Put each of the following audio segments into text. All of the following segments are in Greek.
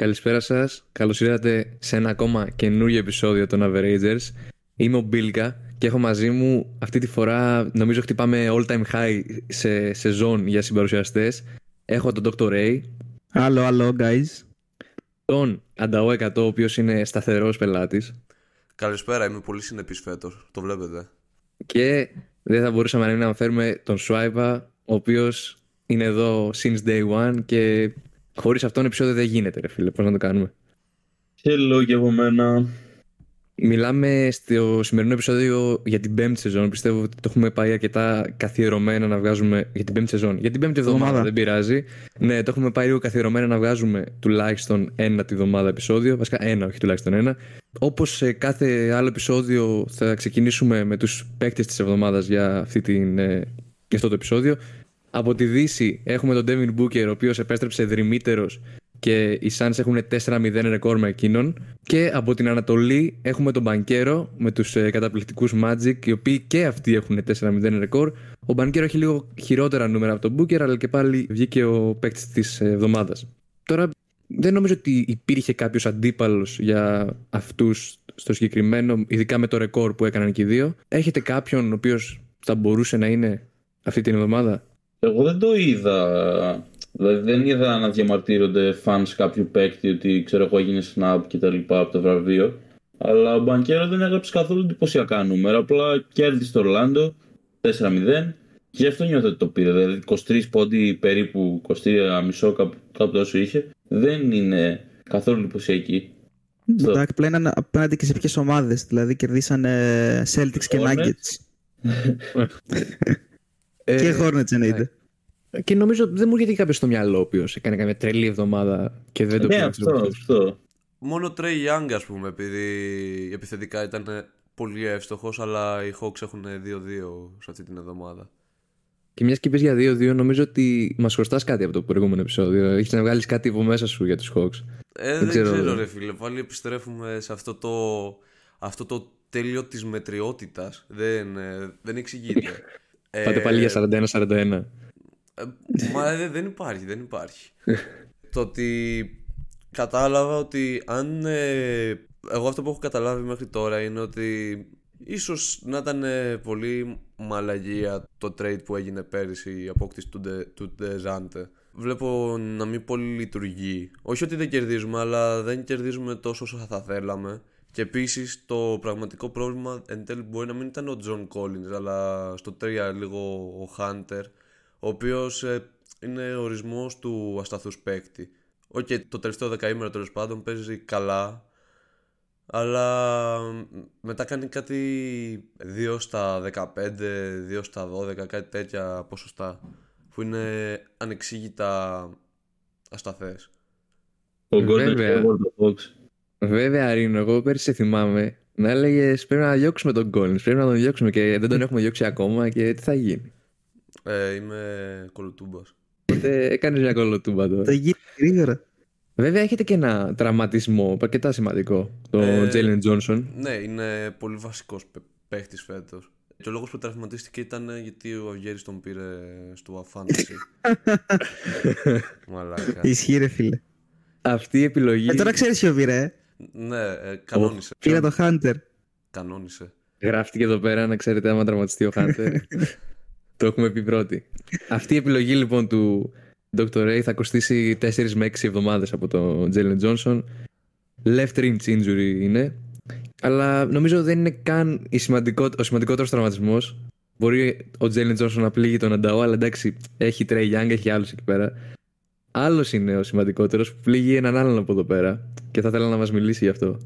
Καλησπέρα σας. Καλώς ήρθατε σε ένα ακόμα καινούριο επεισόδιο των Averagers. Είμαι ο Μπίλκα και έχω μαζί μου αυτή τη φορά, νομίζω χτυπάμε all time high σε σεζόν για συμπαρουσιαστές. Έχω τον Dr. Ray. Hello, hello, guys. Τον Ανταό 100, ο οποίος είναι σταθερός πελάτης. Καλησπέρα, είμαι πολύ συνεπής φέτος. Το βλέπετε. Και δεν θα μπορούσαμε να μην αναφέρουμε τον Σουάιπα, ο οποίος είναι εδώ since day one και χωρίς αυτόν επεισόδιο δεν γίνεται, ρε φίλε. Πώς να το κάνουμε; Hello και από μένα. Μιλάμε στο σημερινό επεισόδιο για την πέμπτη σεζόν. Πιστεύω ότι το έχουμε πάει αρκετά καθιερωμένα να βγάζουμε. Για την πέμπτη σεζόν. Για την πέμπτη εβδομάδα, Εβδομάδα. δεν πειράζει. Ναι, το έχουμε πάει λίγο καθιερωμένα να βγάζουμε τουλάχιστον ένα τη βδομάδα επεισόδιο. Βασικά ένα, όχι τουλάχιστον ένα. Όπως σε κάθε άλλο επεισόδιο, θα ξεκινήσουμε με τους παίκτες της εβδομάδας για, αυτή την, ε, για αυτό το επεισόδιο. Από τη Δύση έχουμε τον Devin Booker, ο οποίος επέστρεψε δρυμύτερος και οι Suns έχουν 4-0 ρεκόρ με εκείνον. Και από την Ανατολή έχουμε τον Μπανκέρο με τους ε, καταπληκτικούς Magic, οι οποίοι και αυτοί έχουν 4-0 ρεκόρ. Ο Μπανκέρο έχει λίγο χειρότερα νούμερα από τον Booker, αλλά και πάλι βγήκε ο παίκτης της εβδομάδας. Τώρα δεν νομίζω ότι υπήρχε κάποιος αντίπαλος για αυτούς στο συγκεκριμένο, ειδικά με το ρεκόρ που έκαναν και οι δύο. Έχετε κάποιον ο οποίος θα μπορούσε να είναι αυτή την εβδομάδα; Εγώ δεν το είδα. Δηλαδή δεν είδα να διαμαρτύρονται fans κάποιου παίκτη ότι ξέρω εγώ έγινε snap και τα λοιπά από το βραβείο. Αλλά ο Μπανκέρο δεν έγραψε καθόλου εντυπωσιακά νούμερα. Απλά κέρδισε το Ορλάντο 4-0. Και γι' αυτό νιώθω ότι το πήρε. Δηλαδή 23 πόντι περίπου, 23 μισό κάπου, κάπου τόσο είχε. Δεν είναι καθόλου εντυπωσιακή. Στο- Εντάξει, απλά είναι απέναντι και σε ποιε ομάδες. Δηλαδή κερδίσαν ε, Celtics και Hornets. Nuggets. Ε, Και Hornets εννοείται. Και νομίζω δεν μου έρχεται κάποιος στο μυαλό ο οποίος έκανε καμιά τρελή εβδομάδα και δεν το Ναι, πήρε αυτό, αυτό. Μόνο Trey Young, ας πούμε, επειδή επιθετικά ήταν πολύ εύστοχος, αλλά οι Hawks έχουν 2-2 σε αυτή την εβδομάδα. Και μιας και είπες για 2-2, νομίζω ότι μας χρωστάς κάτι από το προηγούμενο επεισόδιο. Έχεις να βγάλεις κάτι από μέσα σου για τους Hawks. Ε, δεν, ξέρω, ξέρω, ρε. ρε φίλε. Πάλι επιστρέφουμε σε αυτό το, αυτό το τέλειο της μετριότητας. Δεν, ε, δεν εξηγείται. Ε, Πάτε πάλι για 41-41. Ε, μα ε, δεν υπάρχει, δεν υπάρχει. το ότι κατάλαβα ότι αν... ε, εγώ αυτό που έχω καταλάβει μέχρι τώρα είναι ότι ίσως να ήταν ε, πολύ μαλαγία το trade που έγινε πέρυσι η απόκτηση του, Ντε- του Ντεζάντε. Βλέπω να μην πολύ λειτουργεί. Όχι ότι δεν κερδίζουμε, αλλά δεν κερδίζουμε τόσο όσο θα θέλαμε. Και επίσης το πραγματικό πρόβλημα εν τέλει μπορεί να μην ήταν ο Τζον Collins, αλλά στο 3 λίγο ο Hunter, ο οποίος είναι ορισμός του ασταθούς παίκτη. Οκ, το τελευταίο δεκαήμερο τέλος πάντων παίζει καλά, αλλά μ, μετά κάνει κάτι 2 στα 15, 2 στα 12, κάτι τέτοια ποσοστά που είναι ανεξήγητα ασταθές. Ο Gordon Βέβαια. Hayward, ο Fox. Βέβαια, Ρίνο, εγώ πέρυσι σε θυμάμαι να έλεγες πρέπει να διώξουμε τον Collins. Πρέπει να τον διώξουμε και δεν τον έχουμε διώξει ακόμα και τι θα γίνει. Ε, είμαι κολοτούμπας. Οπότε έκανες μια κολοτούμπα τώρα. Το γίνει γρήγορα. Βέβαια, έχετε και ένα τραυματισμό αρκετά σημαντικό. Το Ε, Jalen Johnson. Ναι, είναι πολύ βασικός παίχτης φέτος. Και ο λόγος που τραυματίστηκε ήταν γιατί ο Γέρης τον πήρε στο Fantasy. Μαλάκα. Ισχύει, ρε φίλε. Αυτή η επιλογή. Ε, τώρα ξέρεις ποιο πήρε. Ε. ναι, ε, κανόνισε. Πήρα το Hunter. Κανόνισε. Γράφτηκε εδώ πέρα να ξέρετε άμα τραυματιστεί ο Hunter. το έχουμε πει πρώτη. Αυτή η επιλογή λοιπόν του Dr. Ray θα κοστίσει 4 με 6 εβδομάδες από τον Jalen Johnson. Left ringe injury είναι. Αλλά νομίζω δεν είναι καν η σημαντικό, ο σημαντικότερος τραυματισμός. Μπορεί ο Jalen Johnson να πλήγει τον Ανταό, αλλά εντάξει, έχει Trey Young, έχει άλλους εκεί πέρα. Άλλος είναι ο σημαντικότερος που πλήγει έναν άλλον από εδώ πέρα. Και θα ήθελα να μας μιλήσει γι' αυτό.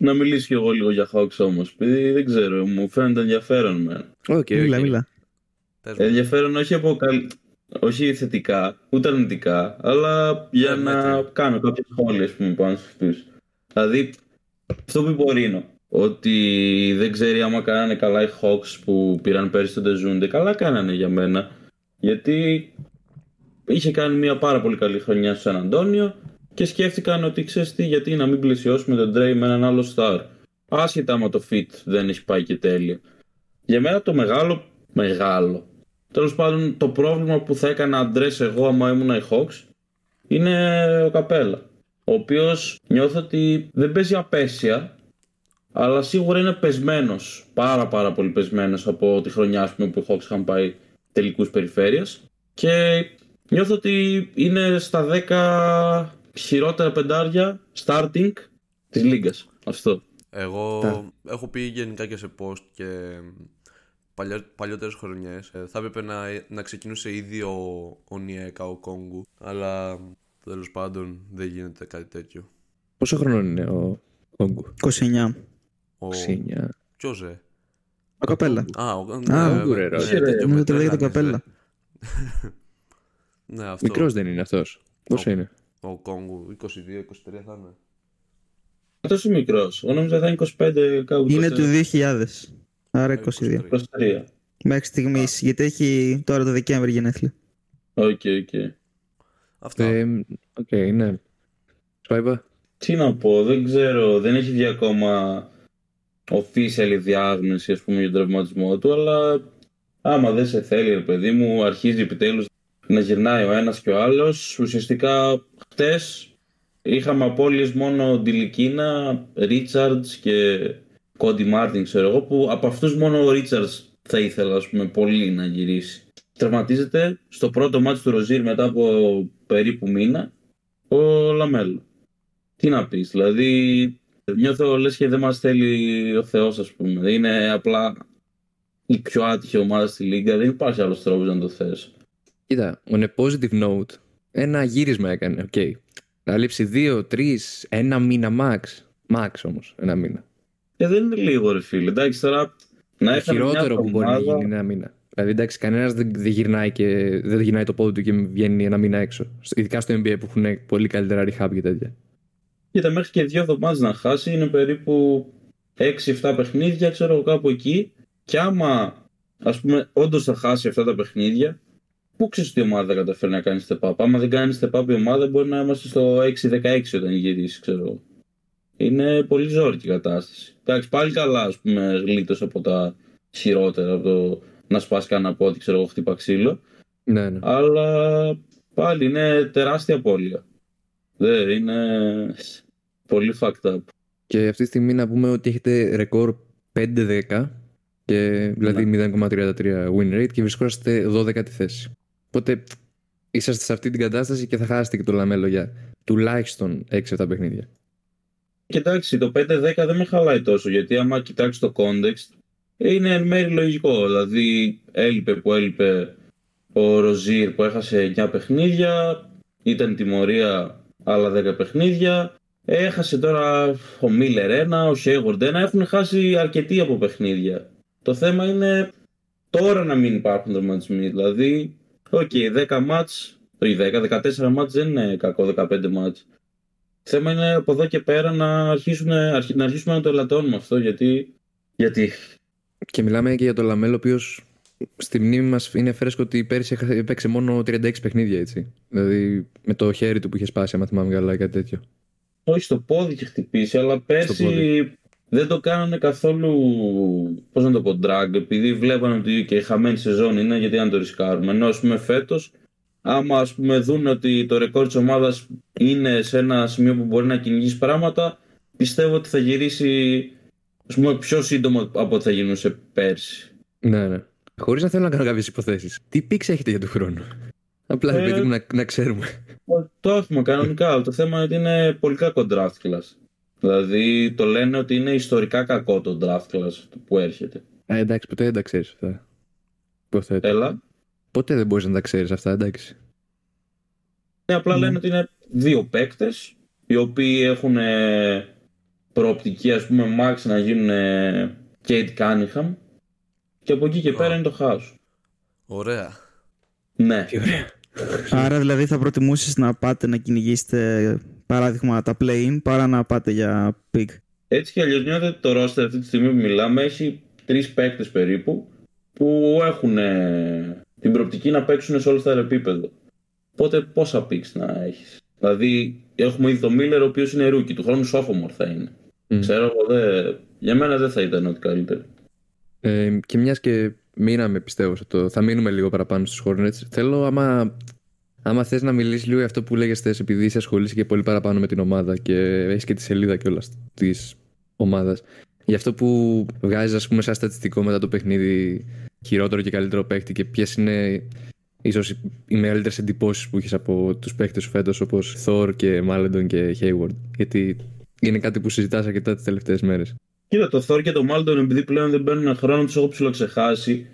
Να μιλήσω κι εγώ λίγο για Hawks όμως. Επειδή δεν ξέρω, μου φαίνεται ενδιαφέρον. Με. Οκ, Μιλά, οκ. μιλά. Πες μου. Ενδιαφέρον όχι από καλ... όχι θετικά, ούτε αρνητικά, αλλά για Ε, να μέτριο. κάνω κάποια σχόλια ας πούμε, πάνω σε αυτούς. Δηλαδή, αυτό που είπε ο Ρίνο, ότι δεν ξέρει άμα κάνανε καλά οι Hawks που πήραν πέρυσι τον Τεζούντε, καλά κάνανε για μένα. Γιατί είχε κάνει μια πάρα πολύ καλή χρονιά στο Σαν Αντώνιο και σκέφτηκαν ότι ξέρεις τι, γιατί να μην πλαισιώσουμε τον Dre με έναν άλλο star. Άσχετα άμα το fit δεν έχει πάει και τέλεια. Για μένα το μεγάλο, μεγάλο, τέλος πάντων το πρόβλημα που θα έκανα αντρές εγώ άμα ήμουν οι Hawks είναι ο Καπέλα. ο οποίος νιώθω ότι δεν παίζει απέσια, αλλά σίγουρα είναι πεσμένος, πάρα πάρα πολύ πεσμένος από τη χρονιά ας πούμε, που οι Hawks είχαν πάει τελικούς περιφέρειας και νιώθω ότι είναι στα 10 χειρότερα πεντάρια starting της λίγας. Αυτό. Εγώ Τα. έχω πει γενικά και σε post και παλιό, παλιότερες χρονιές ε, θα έπρεπε να, να ξεκινούσε ήδη ο, ο Νιέκα, ο Κόγκου αλλά τέλος πάντων δεν γίνεται κάτι τέτοιο. Πόσο χρόνο είναι ο Όγκου. 29. Ο... 29. Ποιος ε; Ο Καπέλα. Α, ο... Α, ναι, Όγκου, ρε, ναι, ρε. τέτοιο Νομίζω με ότι λέγεται τρέλανες, Καπέλα. ρε. ναι, αυτό. Μικρός δεν είναι αυτός. Πόσο Ο- είναι; Ο Κόγκου, 22-23 θα είναι. Τόσο μικρός. Εγώ νόμιζα θα είναι 25 κάπου. Είναι τότε. του 2000. Άρα Ε, 22. 23. Μέχρι στιγμής. Γιατί έχει τώρα το Δεκέμβρη γενέθλια. Οκ, οκ. Αυτά. Ε, Οκ, ναι. Σπάιπα. Τι να πω, δεν ξέρω, δεν έχει βγει ακόμα official διάγνωση ας πούμε για τον τραυματισμό του, αλλά άμα δεν σε θέλει ρε παιδί μου, αρχίζει επιτέλους να γυρνάει ο ένας και ο άλλος. Ουσιαστικά χτες είχαμε απώλειες μόνο Ντιλικίνα, Ρίτσαρντς και Κόντι Μάρτιν ξέρω εγώ, που από αυτούς μόνο ο Ρίτσαρντς θα ήθελα ας πούμε πολύ να γυρίσει. Τραυματίζεται στο πρώτο ματς του Ροζίρ μετά από περίπου μήνα ο Λαμέλο. Τι να πεις, δηλαδή νιώθω λες και δεν μας θέλει ο Θεός ας πούμε. Είναι απλά η πιο άτυχη ομάδα στη Λίγκα, δεν υπάρχει άλλος τρόπος να το θέσεις. Κοίτα, on a positive note, ένα γύρισμα έκανε, οκ. Να λείψει δύο, τρεις, ένα μήνα max. Max όμως, ένα μήνα. Και δεν είναι λίγο ρε φίλε, εντάξει τώρα να Το έχαμε μια χειρότερο που μπορεί να εβδομάδα- γίνει είναι ένα μήνα. Δηλαδή, εντάξει, κανένας δεν, δεν γυρνάει και δεν γυρνάει το πόδι του και βγαίνει ένα μήνα έξω. Ειδικά στο NBA που έχουν πολύ καλύτερα rehab και τέτοια. Κοίτα, μέχρι και δύο εβδομάδες να χάσει είναι περίπου 6-7 παιχνίδια, ξέρω εγώ κάπου εκεί. Και άμα, ας πούμε, όντως θα χάσει αυτά τα παιχνίδια, πού ξέρεις ότι η ομάδα δεν καταφέρει να κάνει step up; Άμα δεν κάνει step up η ομάδα, μπορεί να είμαστε στο 6-16 όταν γυρίσει, ξέρω εγώ. Είναι πολύ ζόρικη η κατάσταση. Εντάξει, πάλι καλά, ας πούμε, γλίτωσε από τα χειρότερα, από το να σπάσει κανένα πόδι, ξέρω εγώ, χτύπα ξύλο. Ναι, ναι. Αλλά πάλι είναι τεράστια απώλεια. Δεν είναι πολύ fucked up. Και αυτή τη στιγμή να πούμε ότι έχετε ρεκόρ 5-10, και, δηλαδή Ναι. 0,33 win rate και βρισκόσαστε 12η θέση. Οπότε είσαστε σε αυτή την κατάσταση και θα χάσετε και το λαμέλο για τουλάχιστον 6-7 παιχνίδια. Κοιτάξτε, το 5-10 δεν με χαλάει τόσο γιατί άμα κοιτάξεις το context είναι εν μέρει λογικό. Δηλαδή έλειπε που έλειπε ο Ροζίρ που έχασε 9 παιχνίδια, ήταν τιμωρία άλλα 10 παιχνίδια. Έχασε τώρα ο Μίλλερ 1, ο Χέιγουορντ 1, έχουν χάσει αρκετοί από παιχνίδια. Το θέμα είναι τώρα να μην υπάρχουν τραυματισμοί. Δηλαδή, οκ, 10 μάτς, όχι 10, 14 μάτς δεν είναι κακό, 15 μάτς. Θέμα είναι από εδώ και πέρα να, αρχίσουν, αρχι- να αρχίσουμε να το ελαττώνουμε αυτό γιατί. Γιατί. Και μιλάμε και για το Λαμέλο, ο οποίος στη μνήμη μας είναι φρέσκο ότι πέρυσι έχα- έπαιξε μόνο 36 παιχνίδια, έτσι. Δηλαδή με το χέρι του που είχε σπάσει, άμα θυμάμαι καλά, κάτι τέτοιο. Όχι στο πόδι είχε χτυπήσει, αλλά πέρσι πόδι. Δεν το κάνανε καθόλου. Πώς να το πω, drag, επειδή βλέπανε ότι και η χαμένη σεζόν είναι, γιατί να το ρισκάρουμε. Ενώ ας πούμε φέτος, άμα ας πούμε δουν ότι το ρεκόρ της ομάδας είναι σε ένα σημείο που μπορεί να κυνηγήσει πράγματα, πιστεύω ότι θα γυρίσει ας πούμε, πιο σύντομα από ό,τι θα γινούσε πέρσι. Ναι, ναι. Χωρίς να θέλω να κάνω κάποιες υποθέσεις. Τι πίξ έχετε για τον χρόνο; Απλά Ε, επειδή μου να, να ξέρουμε. Το έχουμε κανονικά, αλλά το θέμα είναι ότι είναι πολύ κακό draft class. Δηλαδή το λένε ότι είναι ιστορικά κακό το draft class που έρχεται. Α, εντάξει, ποτέ δεν τα ξέρεις αυτά. Υποθέτω. Έλα. Ποτέ δεν μπορείς να τα ξέρεις αυτά, εντάξει. Ναι, απλά Ναι. λένε ότι είναι δύο παίκτες οι οποίοι έχουν ε, προοπτική ας πούμε max να γίνουν ε, Kate Cunningham και από εκεί και πέρα Α. είναι το χάος. Ωραία. Ναι. Τι ωραία. Άρα δηλαδή θα προτιμούσες να πάτε να κυνηγήσετε παράδειγμα τα play-in παρά να πάτε για pick. Έτσι κι αλλιώς νιώθω ότι το roster αυτή τη στιγμή που μιλάμε έχει τρεις παίκτες περίπου που έχουν ε, την προοπτική να παίξουν σε όλο τα επίπεδο. Οπότε πόσα picks να έχεις; Δηλαδή έχουμε ήδη το Miller ο οποίος είναι rookie, του χρόνου sophomore θα είναι. Μμ. Ξέρω εγώ, δε... για μένα δεν θα ήταν ό,τι καλύτερο. Ε, και μιας και μείναμε, πιστεύω, σε το. Θα μείνουμε λίγο παραπάνω στους Hornets. Θέλω, άμα, άμα θες να μιλήσεις λίγο για αυτό που λέγες χθε, επειδή είσαι ασχολείσαι και πολύ παραπάνω με την ομάδα και έχεις και τη σελίδα κιόλα της ομάδας. Για αυτό που βγάζεις, ας πούμε, σαν στατιστικό μετά το παιχνίδι χειρότερο και καλύτερο παίκτη και ποιες είναι ίσως οι μεγαλύτερες εντυπώσεις που έχεις από τους παίκτες σου φέτος, όπως Thor και Μάλεντον και Hayward. Γιατί είναι κάτι που συζητάς αρκετά τις τελευταίες μέρες. Κοίτα, το Thor και το Μάλεντον, επειδή πλέον δεν παίρνουν χρόνο, τους έχω ψιλοξεχάσει.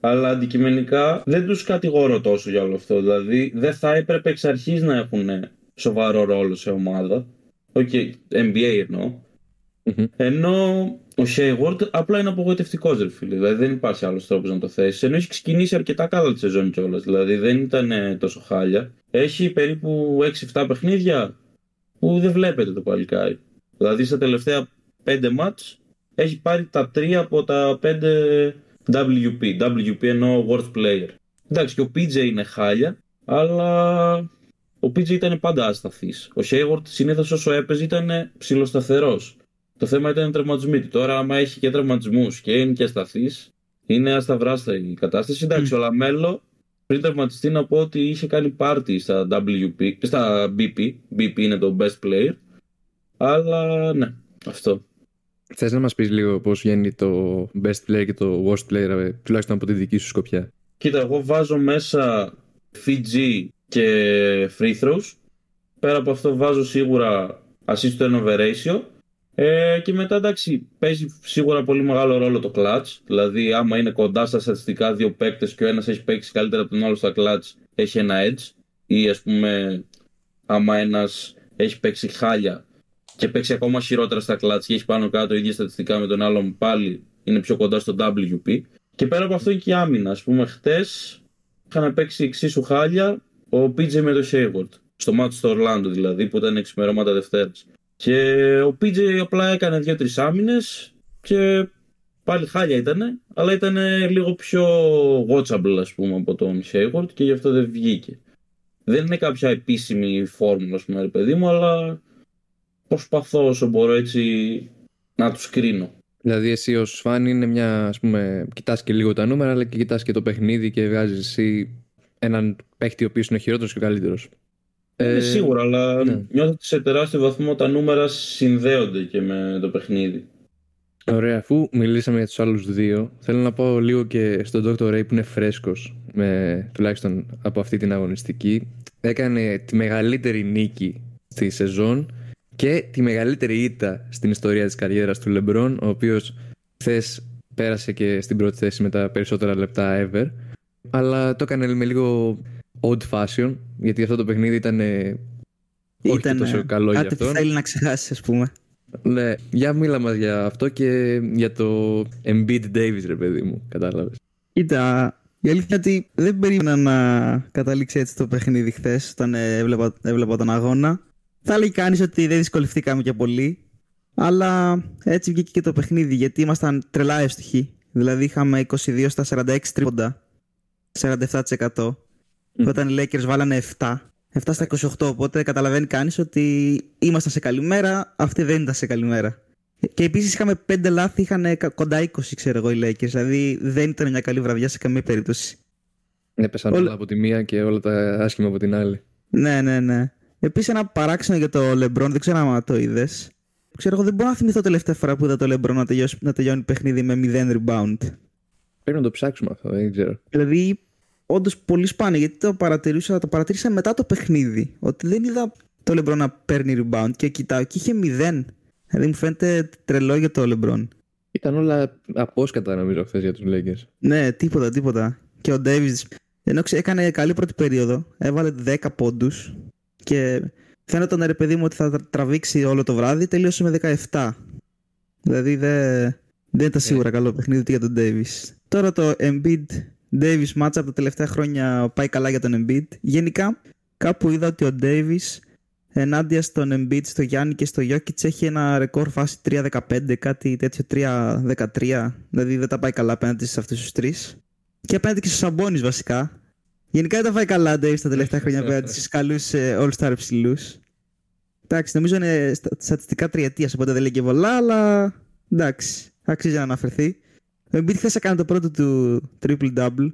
Αλλά αντικειμενικά δεν τους κατηγορώ τόσο για όλο αυτό. Δηλαδή, δεν θα έπρεπε εξ αρχής να έχουν σοβαρό ρόλο σε ομάδα. Οκ, okay, NBA εννοώ. Mm-hmm. Ενώ ο Hayward απλά είναι απογοητευτικός, ρε φίλε. Δηλαδή δεν υπάρχει άλλος τρόπος να το θέσει. Ενώ έχει ξεκινήσει αρκετά καλά τη σεζόν κιόλας. Δηλαδή δεν ήταν ε, τόσο χάλια. Έχει περίπου 6-7 παιχνίδια που δεν βλέπετε το παλικάρι. Δηλαδή στα τελευταία 5 μάτς έχει πάρει τα 3 από τα 5 WP. WP εννοώ World Player. Εντάξει και ο PJ είναι χάλια, αλλά ο PJ ήταν πάντα ασταθή. Ο Hayward συνήθως όσο έπαιζε ήταν ψηλοσταθερός. Το θέμα ήταν οι τραυματισμοί του. Τώρα, άμα έχει και τραυματισμούς και είναι και ασταθής, είναι ασταυράστα η κατάσταση. Εντάξει, ο Λαμέλο πριν τραυματιστεί να πω ότι είχε κάνει πάρτι στα WP, στα BP. BP είναι το best player. Αλλά ναι, αυτό. Θες να μας πεις λίγο πώς βγαίνει το best player και το worst player, ε, τουλάχιστον από τη δική σου σκοπιά; Κοίτα, εγώ βάζω μέσα Fiji και free throws. Πέρα από αυτό βάζω σίγουρα assist to turnover ratio ε, και μετά εντάξει, παίζει σίγουρα πολύ μεγάλο ρόλο το clutch. Δηλαδή, άμα είναι κοντά στα στατιστικά δύο παίκτες και ο ένας έχει παίξει καλύτερα από τον άλλο στα clutch, έχει ένα edge. Ή ας πούμε, άμα ένας έχει παίξει χάλια και παίξει ακόμα χειρότερα στα clutch και έχει πάνω κάτω ίδια στατιστικά με τον άλλον, πάλι είναι πιο κοντά στο WP. Και πέρα από αυτό είναι και η άμυνα. Α πούμε, χτες είχαν παίξει εξίσου χάλια ο PJ με το Hayward. Στο μάτι στο Ορλάντο δηλαδή, που ήταν εξημερώματα Δευτέρας. Και ο PJ απλά έκανε δύο-τρεις άμυνες και πάλι χάλια ήταν, αλλά ήταν λίγο πιο watchable ας πούμε από τον Hayward και γι' αυτό δεν βγήκε. Δεν είναι κάποια επίσημη φόρμουλα, ας πούμε, παιδί μου, αλλά προσπαθώ όσο μπορώ έτσι να τους κρίνω. Δηλαδή, εσύ ως φαν είναι μια, ας πούμε, κοιτάς και λίγο τα νούμερα, αλλά και κοιτάς και το παιχνίδι και βγάζεις εσύ έναν παίχτη ο οποίος είναι ο χειρότερος και ο καλύτερος. Ε, σίγουρα, αλλά ναι. νιώθω ότι σε τεράστιο βαθμό τα νούμερα συνδέονται και με το παιχνίδι. Ωραία, αφού μιλήσαμε για τους άλλους δύο, θέλω να πω λίγο και στον Dr. Ray που είναι φρέσκος, τουλάχιστον από αυτή την αγωνιστική. Έκανε τη μεγαλύτερη νίκη στη σεζόν και τη μεγαλύτερη ήττα στην ιστορία της καριέρας του Λεμπρόν, ο οποίος χθες πέρασε και στην πρώτη θέση με τα περισσότερα λεπτά ever, αλλά το έκανε με λίγο old fashion, γιατί αυτό το παιχνίδι ήταν. Όχι τόσο καλό για αυτόν. Κάτι θέλει να ξεχάσεις, ας πούμε. Ναι, για μίλα μας για αυτό και για το Embiid Davis, ρε παιδί μου, κατάλαβες. Κοίτα, η αλήθεια είναι ότι δεν περίμενα να καταλήξει έτσι το παιχνίδι χθες όταν έβλεπα, έβλεπα τον αγώνα. Θα έλεγε κανείς ότι δεν δυσκολευτήκαμε και πολύ. Αλλά έτσι βγήκε και το παιχνίδι γιατί ήμασταν τρελά εύστοχοι. Δηλαδή είχαμε 22 στα 46 τρίποντα. 47%. Mm. Όταν οι Lakers βάλανε 7. 7 στα 28. Οπότε καταλαβαίνει κανείς ότι ήμασταν σε καλή μέρα, αυτοί δεν ήταν σε καλή μέρα. Και επίσης είχαμε 5 λάθη, είχαν κοντά 20, ξέρω εγώ, οι Lakers. Δηλαδή δεν ήταν μια καλή βραδιά σε καμία περίπτωση. Έπεσαν όλα από τη μία και όλα τα άσχημα από την άλλη. Ναι, ναι, ναι. Επίσης ένα παράξενο για το LeBron, δεν ξέρω αν το είδες. Ξέρω εγώ, δεν μπορώ να θυμηθώ τελευταία φορά που είδα το LeBron να, τελειώσει, να τελειώνει παιχνίδι με 0 rebound. Πρέπει να το ψάξουμε αυτό, δεν ξέρω. Δηλαδή όντως πολύ σπάνιο γιατί το παρατηρούσα, το παρατήρησα μετά το παιχνίδι. Ότι δεν είδα το LeBron να παίρνει rebound και κοιτάω και είχε μηδέν. Δηλαδή μου φαίνεται τρελό για το LeBron. Ήταν όλα απόσκατα νομίζω χθες για τους Lakers. Ναι, τίποτα, τίποτα. Και ο Davis ενώ έκανε καλή πρώτη περίοδο, έβαλε 10 πόντους και φαίνονταν ρε παιδί μου ότι θα τραβήξει όλο το βράδυ, τελείωσε με 17. Δηλαδή δεν, δεν ήταν σίγουρα καλό παιχνίδι για τον Davis. Τώρα το Embiid Davis match από τα τελευταία χρόνια πάει καλά για τον Embiid. Γενικά, κάπου είδα ότι ο Davis ενάντια στον Embiid, στο Γιάννη και στο Jokic έχει ένα ρεκόρ φάση 3-15, κάτι τέτοιο 3-13. Δηλαδή δεν τα πάει καλά απέναντι σε αυτούς τους τρεις. Και απέναντι και στους Σαμπόνι βασικά. Γενικά δεν τα πάει καλά ο Davis τα τελευταία χρόνια απέναντι στου καλού ε, All-Star ψηλού. Εντάξει, νομίζω είναι στατιστικά τριετίας, οπότε δεν λέει και πολλά, αλλά εντάξει, αξίζει να αναφερθεί. Ο Embiid χθες έκανε το πρώτο του triple-double.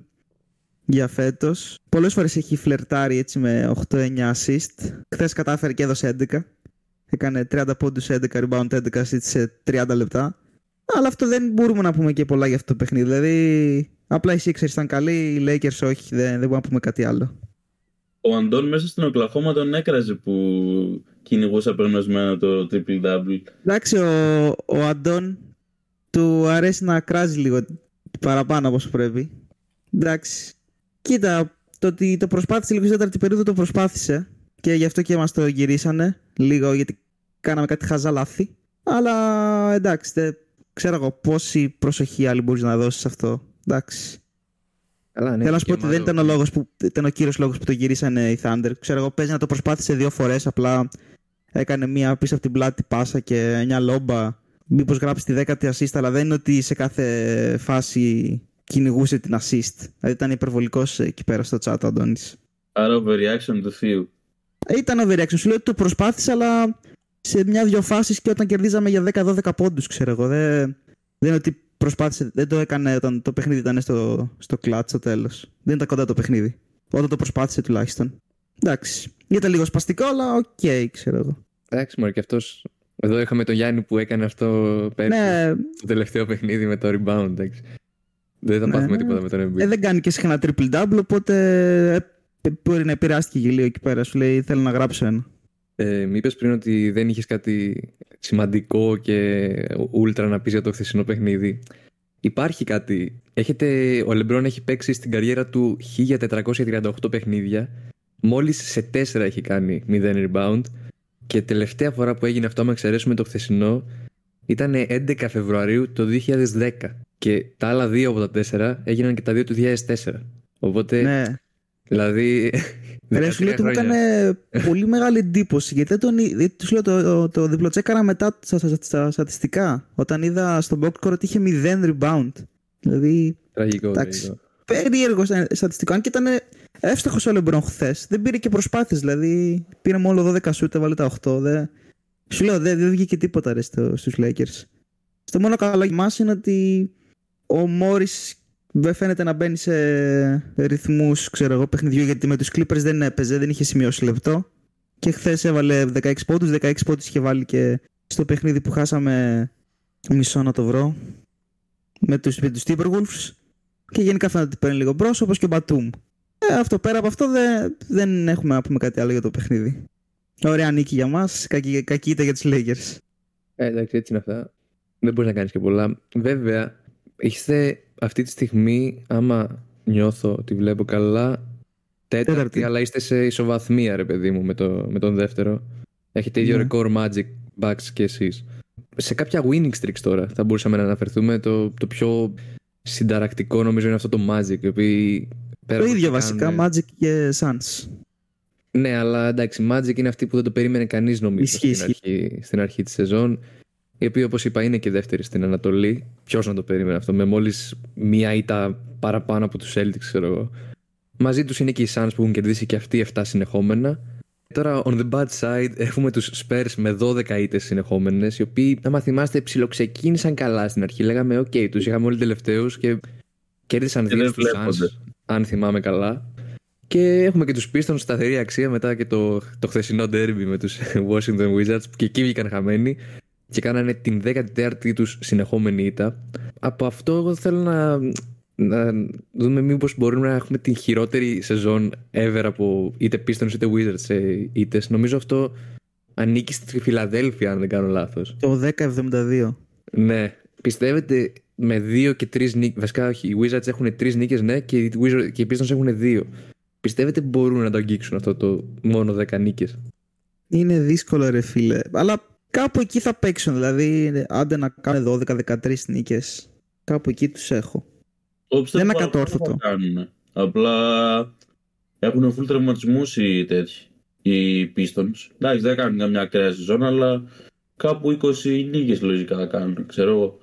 για φέτος. Πολλές φορές έχει φλερτάρει έτσι με 8-9 assist. Χθες κατάφερε και έδωσε 11. Έκανε 30 πόντους 11 rebound 11 assist σε 30 λεπτά. Αλλά αυτό δεν μπορούμε να πούμε και πολλά για αυτό το παιχνίδι. Δηλαδή, απλά οι Sixers ήταν καλοί, οι Lakers όχι, δεν, δεν μπορούμε να πούμε κάτι άλλο. Ο Αντών μέσα στην Οκλαχώμα τον έκραζε που κυνηγούσε απεγνωσμένα το triple double. Εντάξει, ο, ο Αντών του αρέσει να κράζει λίγο παραπάνω όπως πρέπει. Εντάξει. Κοίτα, το ότι το προσπάθησε λίγο στην τέταρτη περίοδο το προσπάθησε και γι' αυτό και μας το γυρίσανε λίγο γιατί κάναμε κάτι χαζά λάθη. Αλλά εντάξει, δεν ξέρω εγώ πόση προσοχή άλλη μπορείς να δώσεις σε αυτό. Εντάξει. Καλά, ναι, Θέλω να σου και πω ότι δεν μάλλον- ήταν ο, λόγος που, ήταν ο κύριος λόγος που το γυρίσανε οι Thunder. Ξέρω εγώ παίζει να το προσπάθησε δύο φορές, απλά έκανε μία πίσω από την πλάτη πάσα και μια λόμπα. Μήπως γράψει τη δέκατη assist, αλλά δεν είναι ότι σε κάθε φάση κυνηγούσε την assist. Δηλαδή ήταν υπερβολικός εκεί πέρα στο chat ο Αντώνης. Άρα overreaction του θείου. Ε, Ήταν overreaction. Σου λέω ότι το προσπάθησε, αλλά σε μια-δυο φάσεις και όταν κερδίζαμε για 10-12 πόντους, ξέρω εγώ. Δεν, δεν είναι ότι προσπάθησε, δεν το έκανε όταν το παιχνίδι ήταν στο, στο clutch στο τέλος. Δεν ήταν κοντά το παιχνίδι. Όταν το προσπάθησε τουλάχιστον. Εντάξει. Ήταν λίγο σπαστικό, αλλά οκ, ξέρω εγώ. Εντάξει, μωρέ, και αυτό. Εδώ είχαμε τον Γιάννη που έκανε αυτό πέρσι. Ναι, Το τελευταίο παιχνίδι με το rebound. Εντάξει. Δεν θα Ναι, πάθουμε ναι. τίποτα με τον Embiid. ε, δεν κάνει και συχνά triple double, οπότε ε, μπορεί να επηρεάστηκε και λίγο εκεί πέρα. Σου λέει θέλω να γράψω ένα. Ε, μη είπες πριν ότι δεν είχες κάτι σημαντικό και ούλτρα να πεις για το χθεσινό παιχνίδι. Υπάρχει κάτι. Έχετε, ο Λεμπρόν έχει παίξει στην καριέρα του 1438 παιχνίδια. Μόλις σε 4 έχει κάνει 0 rebound. Και τελευταία φορά που έγινε αυτό, άμα εξαιρέσουμε το χθεσινό, ήταν 11 Φεβρουαρίου το 2010. Και τα άλλα δύο από τα 4 έγιναν και τα δύο του 2004. Οπότε, Ναι. δηλαδή. Ρε, σου 13 λέω ότι μου χρόνια. έκανε πολύ μεγάλη εντύπωση γιατί δεν τον, εί- γιατί του λέω το, το, το διπλοτσέκαρα μετά στα, στα, στα στατιστικά. Όταν είδα στον box score ότι είχε 0 rebound. Δηλαδή, Τραγικό. Εντάξει. τραγικό. περίεργο στα- στατιστικό. Αν και ήταν εύστοχος ο Λεμπρόν χθες. Δεν πήρε και προσπάθειες. Δηλαδή, πήρε μόνο 12 σούτ, έβαλε τα 8. Δε... Σου λέω, δεν, δεν βγήκε τίποτα ρε, στο, στους Lakers. Στο μόνο καλό για μας είναι ότι ο Μόρις δεν φαίνεται να μπαίνει σε ρυθμούς ξέρω εγώ, παιχνιδιού γιατί με τους Clippers δεν έπαιζε, δεν είχε σημειώσει λεπτό. Και χθες έβαλε 16 πόντους, 16 πόντους είχε βάλει και στο παιχνίδι που χάσαμε μισό να το βρω με τους, με τους Timberwolves και γενικά φαίνεται ότι παίρνει λίγο μπρος όπως και ο Μπατούμ. Ε, αυτό πέρα από αυτό δεν, δεν έχουμε να πούμε κάτι άλλο για το παιχνίδι. Ωραία νίκη για μας, κακή, κακή ήττα για τους Lakers. Ε, εντάξει, έτσι είναι αυτά. Δεν μπορείς να κάνεις και πολλά. Βέβαια, είστε αυτή τη στιγμή, άμα νιώθω ότι βλέπω καλά, τέταρτη, Τέταρτη. αλλά είστε σε ισοβαθμία, ρε παιδί μου, με, το, με τον δεύτερο. Έχετε ίδιο Ναι. ρεκόρ Magic, Bucks και εσείς. Σε κάποια winning streaks τώρα θα μπορούσαμε να αναφερθούμε. Το, το πιο συνταρακτικό νομίζω είναι αυτό το Magic. Οι οποίοι, πέρα Το από ίδιο ότι βασικά, κάνουν- Magic και Suns. ναι, αλλά εντάξει, Magic είναι αυτή που δεν το περίμενε κανείς νομίζω Ισχύει, στην, αρχή, στην αρχή της σεζόν. Η οποία, όπως είπα, είναι και δεύτερη στην Ανατολή. Ποιος να το περίμενε αυτό, με μόλις μία ήττα παραπάνω από τους Celtics, ξέρω εγώ. Μαζί τους είναι και οι Suns που έχουν κερδίσει και αυτοί 7 συνεχόμενα. Τώρα, on the bad side, έχουμε τους Spurs με 12 ήττες συνεχόμενες, οι οποίοι, άμα θυμάστε, ψιλοξεκίνησαν καλά στην αρχή. Λέγαμε, OK, τους είχαμε όλοι τελευταίους και κέρδισαν Και δύο δεν στους βλέπονται. Suns, αν θυμάμαι καλά. Και έχουμε και τους Pistons σταθερή αξία μετά και το, το χθεσινό derby με τους Washington Wizards που και εκεί βγήκαν χαμένοι και κάνανε την 14η τους συνεχόμενη ήττα. Από αυτό εγώ θέλω να, να δούμε μήπως μπορούμε να έχουμε την χειρότερη σεζόν ever από είτε Pistons είτε Wizards σε ήττες. Νομίζω αυτό ανήκει στη Φιλαδέλφια αν δεν κάνω λάθος. Το 10-72. Ναι. Πιστεύετε με δύο και τρεις νίκε. Βασικά, όχι. Οι Wizards έχουν τρεις νίκες, ναι, και οι, Wizards, και οι Pistons έχουν δύο. Πιστεύετε μπορούν να το αγγίξουν αυτό το μόνο 10 νίκες; Είναι δύσκολο ρε φίλε. Αλλά κάπου εκεί θα παίξουν. Δηλαδή, άντε να κάνουν 12-13 νίκες. Κάπου εκεί τους έχω. Εγώ πιστεύω Δεν είναι παραπάνω ακατόρθωτο. θα κάνουν. Απλά έχουν full τραυματισμούς οι τέτοιοι. Οι Pistons. Εντάξει, δεν κάνουν καμιά ακραία σεζόν, αλλά κάπου 20 νίκες λογικά θα κάνουν, ξέρω εγώ.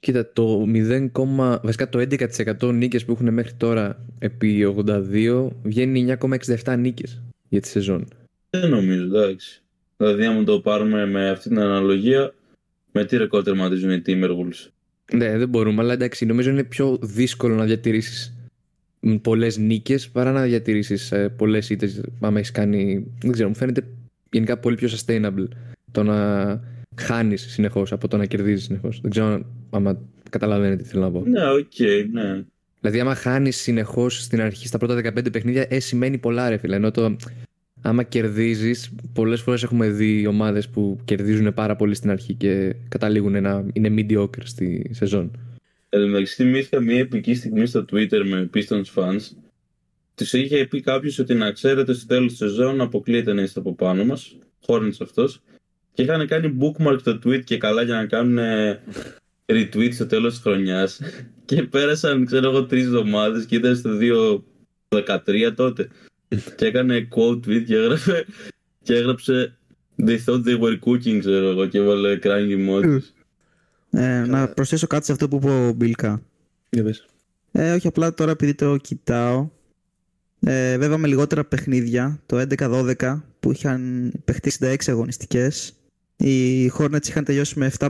Κοίτα, το 0, βασικά το 11% νίκες που έχουν μέχρι τώρα επί 82 βγαίνει 9,67 νίκες για τη σεζόν. Δεν νομίζω, εντάξει. Δηλαδή, άμα το πάρουμε με αυτή την αναλογία, με τι ρεκόρ τερματίζουν οι Timberwolves; Ναι, δεν μπορούμε, αλλά εντάξει, νομίζω είναι πιο δύσκολο να διατηρήσεις πολλές νίκες παρά να διατηρήσεις ε, πολλές ήττες. Άμα έχεις κάνει. Δεν ξέρω, μου φαίνεται γενικά πολύ πιο sustainable το να χάνεις συνεχώς από το να κερδίζεις συνεχώς. Δεν ξέρω άμα καταλαβαίνετε τι θέλω να πω. Ναι, οκ, okay, ναι. Δηλαδή, άμα χάνεις συνεχώς στην αρχή στα πρώτα 15 παιχνίδια, ε, σημαίνει πολλά, ρε φίλε. Ενώ το, άμα κερδίζεις, πολλές φορές έχουμε δει ομάδες που κερδίζουν πάρα πολύ στην αρχή και καταλήγουν να είναι mediocre στη σεζόν. Εντάξει, θυμήθηκα μια επική στιγμή στο Twitter με Pistons fans. Τους είχε πει κάποιος ότι να ξέρετε στο τέλος της σεζόν αποκλείεται να είστε από πάνω μας. Hornets αυτός. Και είχαν κάνει bookmark το tweet και καλά για να κάνουν retweet στο τέλος της χρονιάς. Και πέρασαν, ξέρω εγώ, τρεις εβδομάδες και ήταν στο 2-13 τότε. Και έκανε quote tweet και έγραφε, και έγραψε They thought they were cooking, ξέρω εγώ, και έβαλε crying emojis. Ε, να προσθέσω κάτι σε αυτό που είπε ο Μπίλκα. Ε, όχι απλά τώρα επειδή το κοιτάω. Ε, βέβαια με λιγότερα παιχνίδια, το 11-12 που είχαν παιχτεί 66 αγωνιστικές, οι Hornets είχαν τελειώσει με 7-59.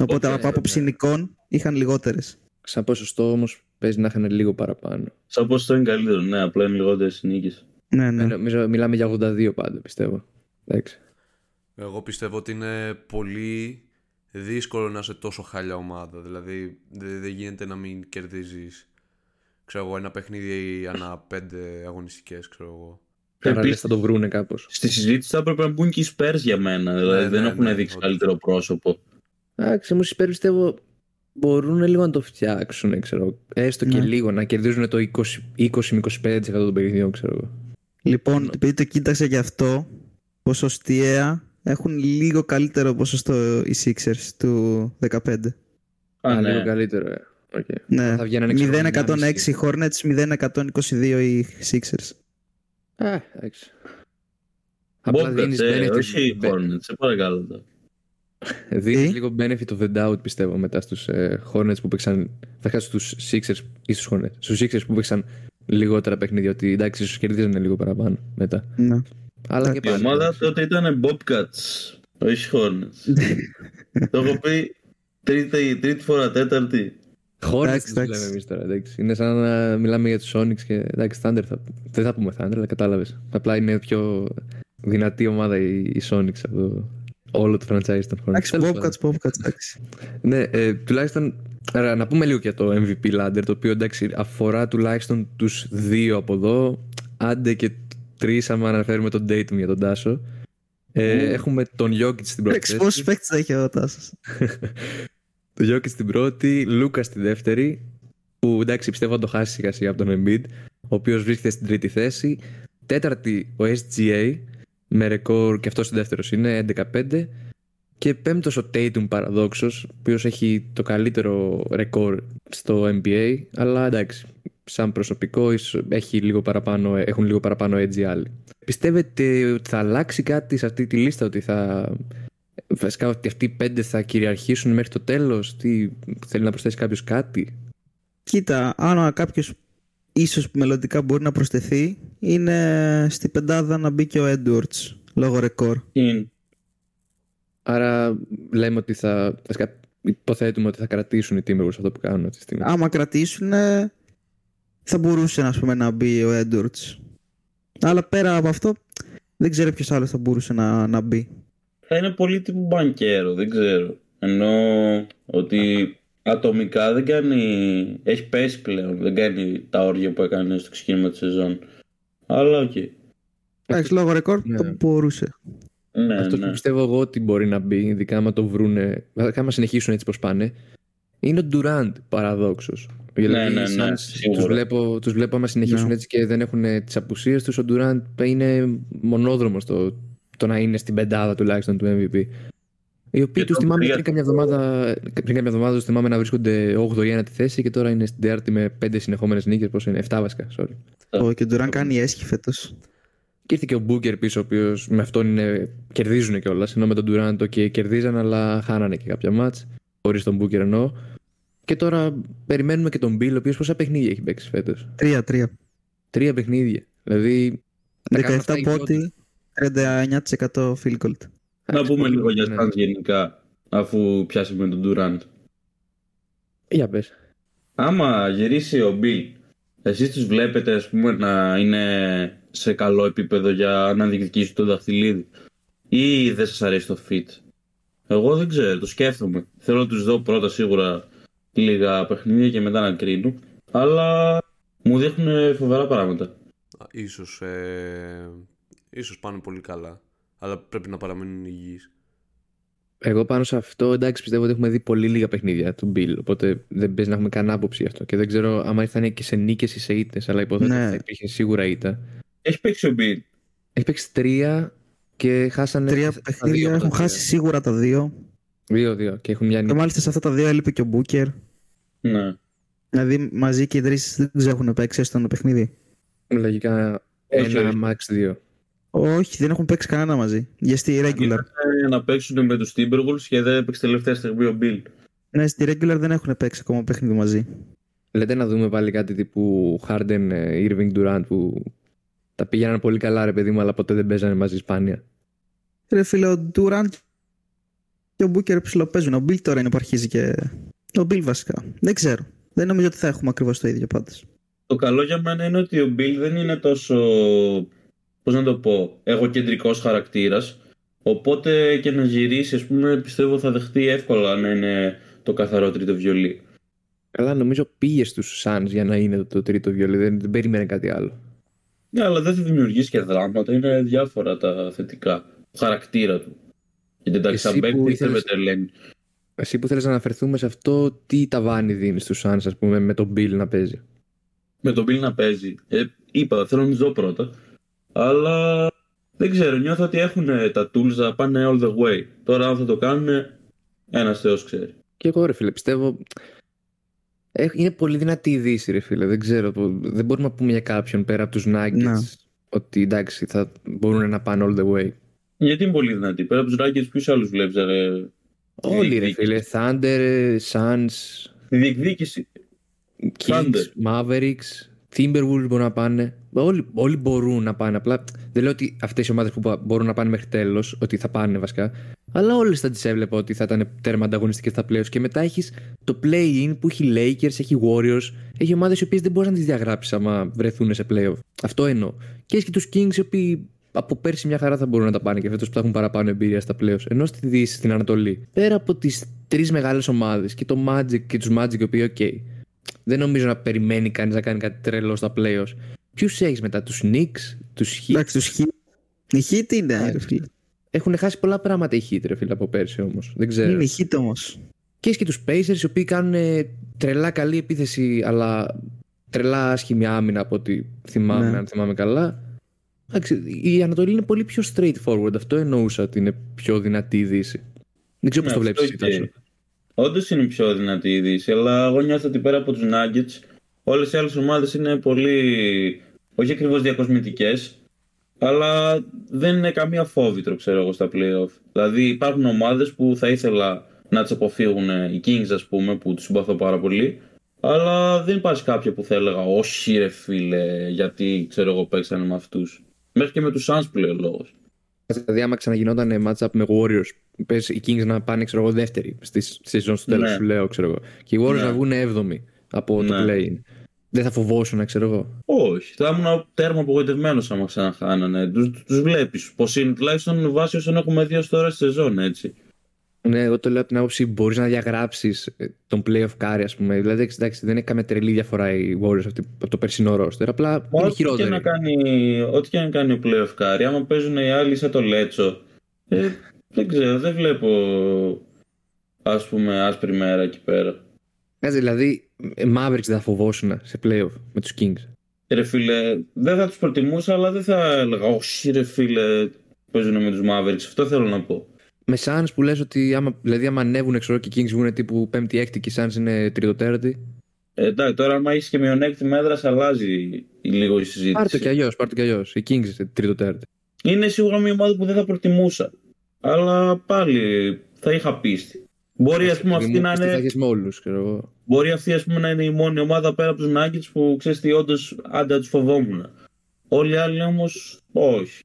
Οπότε okay, από άποψη ναι. νικών είχαν λιγότερες. Σαν ποσοστό όμως παίζει να είχαν λίγο παραπάνω. Σαν ποσοστό είναι καλύτερο, ναι, απλά είναι λιγότερες νίκε. Ναι, ναι. Ε, μιλάμε για 82 πάντα, πιστεύω. Εντάξει. Εγώ πιστεύω ότι είναι πολύ δύσκολο να είσαι τόσο χάλια ομάδα. Δηλαδή δεν γίνεται να μην κερδίζεις ξέρω εγώ, ένα παιχνίδι ανά πέντε αγωνιστικές, ξέρω εγώ. Επίσης, θα το βρούνε κάπως. Στη συζήτηση θα έπρεπε να μπουν και οι Spurs για μένα. Δηλαδή ναι, δεν ναι, έχουν ναι, δείξει καλύτερο πρόσωπο. Εντάξει, μου οι Spurs πιστεύω μπορούν λίγο να το φτιάξουν, ξέρω. Έστω και ναι. λίγο, να κερδίζουν το 20, 25% των παιχνιδιών, ξέρω εγώ. Λοιπόν, επειδή το κοίταξα γι' αυτό, ποσοστιαία έχουν λίγο καλύτερο ποσοστό οι Sixers του 15. Α, ναι. λίγο καλύτερο, ε. Okay. Ναι. 0-106 οι Hornets, 0-122 οι Sixers. Α, εντάξει. Απλά δίνεις ε, benefit. Όχι οι Hornets, σε παρακαλώ. Δίνεις λίγο benefit of the doubt πιστεύω μετά στους ε, Hornets που παίξαν. Θα στους Sixers ή στους Hornets. Στους Sixers που παίξαν λιγότερα παιχνίδια. Ότι εντάξει, ίσως κερδίζανε λίγο παραπάνω μετά. Ναι. Αλλά και πάλι. Η ομάδα τότε ήταν Bobcats, όχι Hornets. Το έχω πει τρίτη, τρίτη φορά, τέταρτη. Hornets τους λέμε εμείς τώρα. Εντάξει. Είναι σαν να μιλάμε για τους Sonics και εντάξει, Thunder θα, δεν θα πούμε Thunder, αλλά κατάλαβες. Απλά είναι πιο δυνατή ομάδα οι, Sonics από όλο το franchise των Hornets. Εντάξει, Bobcats, Bobcats, εντάξει. Ναι, ε, τουλάχιστον Άρα, να πούμε λίγο για το MVP ladder, το οποίο εντάξει αφορά τουλάχιστον τους δύο από εδώ. Άντε και τρεις, άμα αναφέρουμε τον Dayton για τον Τάσο. Ε, Έχουμε τον Jokic στην πρώτη θέση. Πόσου παίκτε έχει ο Τάσος. τον Jokic στην πρώτη, Λούκας στη δεύτερη. Που εντάξει πιστεύω να το χάσει σιγά σιγά από τον Embiid, ο οποίος βρίσκεται στην τρίτη θέση. Τέταρτη ο SGA με ρεκόρ και αυτός δεύτερος είναι 11-5. Και πέμπτος ο Tatum παραδόξως, ο οποίος έχει το καλύτερο ρεκόρ στο NBA. Αλλά εντάξει, σαν προσωπικό έχει λίγο παραπάνω, έχουν λίγο παραπάνω edge οι άλλοι. Πιστεύετε ότι θα αλλάξει κάτι σε αυτή τη λίστα, ότι θα. Βασικά ότι αυτοί οι πέντε θα κυριαρχήσουν μέχρι το τέλος, τι θέλει να προσθέσει κάποιος κάτι; Κοίτα, αν κάποιος ίσως μελλοντικά μπορεί να προσθεθεί, είναι στη πεντάδα να μπει και ο Edwards λόγω ρεκόρ. Άρα λέμε ότι θα. Υποθέτουμε ότι θα κρατήσουν οι Timberwolves αυτό που κάνουν αυτή τη στιγμή. Άμα κρατήσουν, θα μπορούσε ας πούμε, να μπει ο Edwards. Αλλά πέρα από αυτό, δεν ξέρω ποιος άλλος θα μπορούσε να, να μπει. Θα είναι πολύ τύπου μπανκέρο, δεν ξέρω. Ενώ ότι ατομικά δεν κάνει. Έχει πέσει πλέον. Δεν κάνει τα όρια που έκανε στο ξεκίνημα της σεζόν. Αλλά οκ. Okay. Εντάξει, λόγω ρεκόρ ναι. το μπορούσε. Ναι, Αυτό ναι. που πιστεύω εγώ ότι μπορεί να μπει, ειδικά άμα το βρούνε, άμα συνεχίσουν έτσι πώ πάνε, είναι ο Ντουράντ παραδόξως. Ναι, ναι, ναι, ναι, τους βλέπω, τους βλέπω άμα συνεχίσουν ναι. έτσι και δεν έχουν τις απουσίες τους. Ο Ντουράντ είναι μονόδρομος το, το να είναι στην πεντάδα τουλάχιστον του MVP. Οι οποίοι τους θυμάμαι πριν καμιά εβδομάδα, πριν καμιά εβδομάδα τους θυμάμαι να βρίσκονται 8η-9η θέση και τώρα είναι στην τέταρτη με 5 συνεχόμενες νίκες. Πόσο είναι, 7 βασικά. Sorry. Oh, και ο Ντουράν κάνει έσχη φέτος. Και ήρθε και ο Μπούκερ πίσω, ο οποίος με αυτόν είναι, κερδίζουν κιόλας. Ενώ με τον Ντουράν το και κερδίζαν, αλλά χάνανε και κάποια μάτς. Χωρίς τον Μπούκερ εννοώ. Και τώρα περιμένουμε και τον Μπιλ, ο οποίος πόσα παιχνίδια έχει παίξει φέτος; Τρία, τρία. Τρία παιχνίδια. Δηλαδή. 17 πότι, 39% field goal. Να πούμε λίγο για ναι. γενικά, αφού πιάσαμε με τον Durant. Για πες. Άμα γυρίσει ο Μπιλ εσείς τους βλέπετε ας πούμε να είναι σε καλό επίπεδο για να διεκδικήσουν το δαχτυλίδι; Ή δεν σας αρέσει το fit; Εγώ δεν ξέρω, το σκέφτομαι. Θέλω να τους δω πρώτα σίγουρα λίγα παιχνίδια και μετά να κρίνω. Αλλά μου δείχνουν φοβερά πράγματα. Α, Ίσως, ε, ίσως πάνε πολύ καλά. Αλλά πρέπει να παραμείνουν υγιείς. Εγώ πάνω σε αυτό, εντάξει, πιστεύω ότι έχουμε δει πολύ λίγα παιχνίδια του Bill. Οπότε δεν παίζει να έχουμε καν άποψη γι' αυτό. Και δεν ξέρω άμα ήρθαν και σε νίκες ή σε ήττες, αλλά υποθέτω Ναι. ότι θα υπήρχε σίγουρα ήττα. Έχει παίξει ο Bill. Έχει παίξει τρία και χάσανε. Τρία τα παιχνίδια δύο από τα έχουν τρία. χάσει σίγουρα τα δύο. Δύο-δύο. Και έχουν μια Και νίκη. μάλιστα σε αυτά τα δύο έλειπε και ο Μπούκερ. Ναι. Δηλαδή μαζί και οι τρεις δεν τους έχουν παίξει έστω ένα παιχνίδι. Λογικά Όχι, ένα όχι. max δύο. Όχι, δεν έχουν παίξει κανένα μαζί. Για στη regular. Ε, να παίξουν με τους Timberwolves και δεν έπαιξε τελευταία στιγμή ο Bill. Ναι, στη regular δεν έχουν παίξει ακόμα παιχνίδι μαζί. Λέτε να δούμε πάλι κάτι τύπου Harden, ε, Irving, Durant που τα πήγαιναν πολύ καλά ρε παιδί μου, αλλά ποτέ δεν παίζανε μαζί σπάνια. Ρε φίλε, ο Ντουραντ και ο Μπούκερ ψιλοπαίζουν. Ο Μπιλ τώρα είναι που αρχίζει και. Ο Μπιλ βασικά. Δεν ξέρω. Δεν νομίζω ότι θα έχουμε ακριβώς το ίδιο πάντως. Το καλό για μένα είναι ότι ο Bill δεν είναι τόσο, πώς να το πω, εγωκεντρικός χαρακτήρας. Οπότε και να γυρίσει, ας πούμε, πιστεύω θα δεχτεί εύκολα να είναι το καθαρό τρίτο βιολί. Καλά, νομίζω πήγε στους Suns για να είναι το, το τρίτο βιολί, δεν, δεν περίμενε κάτι άλλο. Ναι, αλλά δεν θα δημιουργήσει και δράματα, είναι διάφορα τα θετικά. Το χαρακτήρα του. Γιατί εντάξει, Εσύ σαν που παίκτη δεν με ήθελες- τρελαίνει. Εσύ που θέλεις να αναφερθούμε σε αυτό, τι ταβάνι δίνει στους Suns, ας πούμε, με τον Bill να παίζει; Με τον Bill να παίζει. Ε, είπα, θέλω να τους δω πρώτα. Αλλά δεν ξέρω, νιώθω ότι έχουν τα tools να πάνε all the way. Τώρα αν θα το κάνουν, ένας θεός ξέρει. Και εγώ ρε φίλε, πιστεύω. ε, Είναι πολύ δυνατή η Δύση, ρε φίλε. Δεν ξέρω. το- Δεν μπορούμε να πούμε για κάποιον πέρα από τους Nuggets Ναι. ότι εντάξει θα μπορούν να πάνε all the way. Γιατί είναι πολύ δυνατή. Πέρα από τους Nuggets, ποιους άλλους βλέπεις, ρε; Όλοι ρε διεκδίκηση. φίλε. Thunder, Suns, Τη διεκδίκηση. Kings, Thunder. Mavericks, Timberwolves μπορούν να πάνε. Όλοι, όλοι μπορούν να πάνε. Απλά δεν λέω ότι αυτές οι ομάδες που πα- μπορούν να πάνε μέχρι τέλος, ότι θα πάνε βασικά. Αλλά όλες θα τις έβλεπα ότι θα ήταν τέρμα ανταγωνιστικές στα playoffs. Και μετά έχεις το play-in που έχει Lakers, έχει Warriors, έχει ομάδες οι οποίες δεν μπορείς να τις διαγράψεις άμα βρεθούν σε playoff. Αυτό εννοώ. Και έχεις και τους Kings οι οποίοι από πέρσι μια χαρά θα μπορούν να τα πάνε και φέτος που θα έχουν παραπάνω εμπειρία στα playoffs. Ενώ στη Δύση, στην Ανατολή, πέρα από τις τρεις μεγάλες ομάδες και το Magic και τους Magic, οι οποίοι, οκ, δεν νομίζω να περιμένει κανείς να κάνει κάτι τρελό στα playoffs. Ποιους έχεις μετά, τους Knicks, τους Heat; Εντάξει, τους Heat. Η Heat είναι, ρε φίλε. Έχουν χάσει πολλά πράγματα οι Heat, ρε φίλε, από πέρσι όμως. Δεν ξέρω. Είναι η Heat όμως. Και έχεις και τους Pacers, οι οποίοι κάνουν ε, τρελά καλή επίθεση, αλλά τρελά άσχημη άμυνα από ό,τι θυμάμαι, Ναι. αν θυμάμαι καλά. Εντάξει, η Ανατολή είναι πολύ πιο straightforward. Αυτό εννοούσα ότι είναι πιο δυνατή η Δύση. Δεν ξέρω πώς Ναι, το βλέπεις Όντως είναι πιο δυνατή η Δύση, αλλά εγώ νιώθω ότι πέρα από τους Nuggets, όλες οι άλλες ομάδες είναι πολύ. όχι ακριβώς διακοσμητικές, αλλά δεν είναι καμία φόβητρο, ξέρω εγώ, στα playoff. Δηλαδή υπάρχουν ομάδες που θα ήθελα να τις αποφύγουν οι Kings, ας πούμε, που τους συμπαθώ πάρα πολύ. Αλλά δεν υπάρχει κάποια που θα έλεγα, Όχι, ρε φίλε, γιατί ξέρω εγώ παίξανε με αυτούς. Μέχρι και με τους Suns που λέει ο λόγο. Δηλαδή, άμα ξαναγινόταν matchup με Warriors, πες οι Kings να πάνε, ξέρω εγώ, δεύτερη στη σεζόν στο τέλος, Ναι. σου λέω, ξέρω εγώ. Και οι Warriors Ναι. να βγουν έβδομοι από το Ναι. play-in. Δεν θα φοβόσουν, ξέρω εγώ. Όχι, θα ήμουν τέρμα απογοητευμένος άμα ξαναχάνανε. Τους τους βλέπεις πώ είναι, τουλάχιστον βάσει όσων έχουμε δει ως τώρα στη σεζόν, έτσι. Ναι, εγώ το λέω από την άποψη μπορείς να διαγράψεις τον playoff carry, ας πούμε. Δηλαδή, εντάξει, δεν είναι καμία τρελή διαφορά οι Warriors αυτή, από το περσινό roster. Απλά είναι Ό,τι και, χειρότεροι. να κάνει, ό,τι και να κάνει ο playoff carry, άμα παίζουν οι άλλοι σαν το Λέτσο, ε, δεν ξέρω, δεν βλέπω ας πούμε άσπρη μέρα εκεί πέρα. Κάτσε, δηλαδή, ε, Mavericks δεν θα φοβόσουν σε playoff με τους Kings. Ρε φίλε, δεν θα τους προτιμούσα, αλλά δεν θα έλεγα, όχι ρε φίλε, παίζουν με τους Mavericks. Αυτό θέλω να πω. Με Suns που λες ότι άμα, δηλαδή, άμα ανέβουν ξέρω, και οι Kings βγουν τύπου 5η-6η και οι Suns είναι τριτοτέρατη. Ε, εντάξει, τώρα άμα έχεις και μειονέκτημα έδρας, αλλάζει η- λίγο η συζήτηση. Πάρ' το κι αλλιώς, πάρ' το κι αλλιώς. Οι Kings είναι τριτοτέρατη. Είναι σίγουρα μια ομάδα που δεν θα προτιμούσα. Αλλά πάλι θα είχα πίστη. Μπορεί, ας πούμε, αυτή να Θα είναι, έχεις με όλους, ξέρω εγώ. μπορεί αυτή ας πούμε, να είναι η μόνη ομάδα πέρα από τους Nuggets που ξέρεις τι όντως άντα τους φοβόμουν. Όλοι οι άλλοι όμως όχι.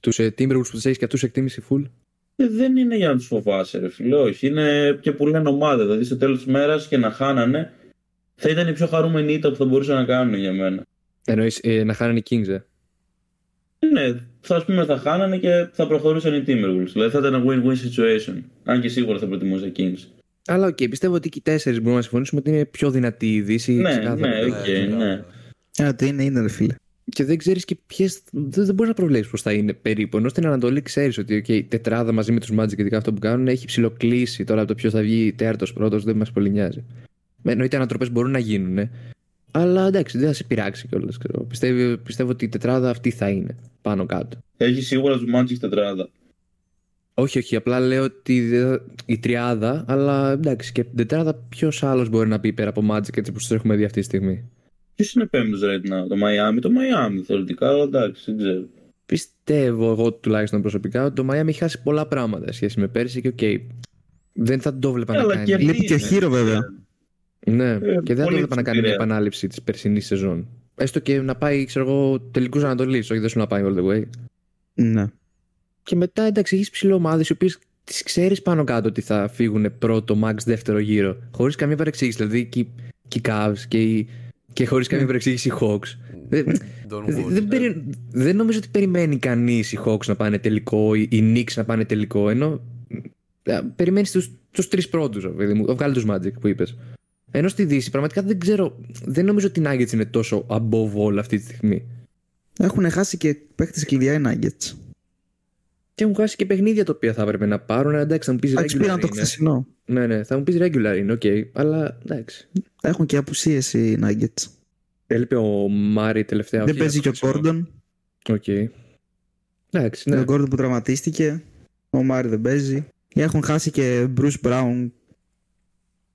Τους ε, Timberwolves που τους έχεις και αυτούς εκτίμηση full. Ε, δεν είναι για να τους φοβάσαι ρε φίλε, όχι. Είναι και που λένε ομάδα. Δηλαδή στο τέλος της μέρας και να χάνανε θα ήταν η πιο χαρούμενη ήττα που θα μπορούσαν να κάνουν για μένα. Εννοείς ε, να χάνανε οι Kings, ε; Ναι, θα ας πούμε θα χάνανε και θα προχωρούσαν οι Timberwolves. Δηλαδή θα ήταν ένα win-win situation. Αν και σίγουρα θα προτιμούσα οι Kings. Αλλά οκ, πιστεύω ότι και οι τέσσερις μπορούμε να συμφωνήσουμε ότι είναι πιο δυνατή η Δύση. Ναι, ξεκάθαρα. ναι, οκ, Ναι, ναι. Α, τι είναι, είναι ρε φίλε. Και δεν ξέρεις και ποιες. Δεν, δεν μπορείς να προβλέψεις πώς θα είναι περίπου. Ενώ στην Ανατολή ξέρεις ότι okay, η τετράδα μαζί με τους Magic και ειδικά αυτό που κάνουν έχει ψιλοκλείσει. Τώρα το ποιος θα βγει τέταρτο πρώτος δεν μας πολύ νοιάζει. Με- Εννοείται ανατροπές μπορούν να γίνουν. ναι. Αλλά εντάξει, δεν θα σε πειράξει κιόλας. Πιστεύω, πιστεύω ότι η τετράδα αυτή θα είναι πάνω κάτω. Έχει σίγουρα τους Magic τετράδα. Όχι, όχι. Απλά λέω ότι δεν θα- η τριάδα, αλλά εντάξει, και την τετράδα ποιος άλλος μπορεί να πει πέρα από Magic έτσι που τους έχουμε δει αυτή τη στιγμή. Ποιος είναι πέμπτος right now, το Miami, το Miami θεωρητικά, αλλά εντάξει, δεν ξέρω. Πιστεύω εγώ τουλάχιστον προσωπικά ότι το Miami έχει χάσει πολλά πράγματα σε σχέση με πέρσι και οκ. δεν θα το έβλεπα να Αλλά κάνει. και Λείπει και ο είναι. Hero, βέβαια. Ναι, Ε, και δεν θα το πολύ έβλεπα να κάνει μια ψηλή. επανάληψη της περσινής σεζόν. Έστω και να πάει, ξέρω εγώ, τελικούς Ανατολής, όχι δεν σου να πάει all the way. Ναι. Και μετά εντάξει, έχεις ψηλό ομάδες οι οποίες τις ξέρεις πάνω κάτω ότι θα φύγουν πρώτο, max δεύτερο γύρο. Χωρίς καμία παρεξήγηση. Δηλαδή και, οι- και οι Cavs και, οι- και χωρίς καμία παρεξήγηση οι Hawks. Δεν- Don δεν- Wood. δεν, περι- δεν νομίζω ότι περιμένει κανείς οι Hawks να πάνε τελικό ή οι Knicks να πάνε τελικό. Ενώ ε, περιμένεις τους τους τρεις πρώτους, παιδί μου. Βγάλει τους Magic που είπες. Ενώ στη Δύση πραγματικά δεν ξέρω. Δεν νομίζω ότι οι Nuggets είναι τόσο above all αυτή τη στιγμή. Έχουν χάσει και παίχτες κλειδιά οι Nuggets. Και έχουν χάσει και παιχνίδια τα οποία θα έπρεπε να πάρουν. Ε, Εντάξει, θα μου πεις Εντάξει, regular. πήραν το είναι. χθεσινό. Ναι, ναι, θα μου πεις regular είναι, οκ. αλλά εντάξει. Έχουν και απουσίες οι Nuggets. Έλειπε ο Μάρι τελευταία. Δεν όχι, παίζει και ο αυτό ξέρω. Gordon. Ok. Εντάξει, ναι. Ο Gordon που τραυματίστηκε. Ο Μάρι δεν παίζει. Έχουν χάσει και Bruce Brown.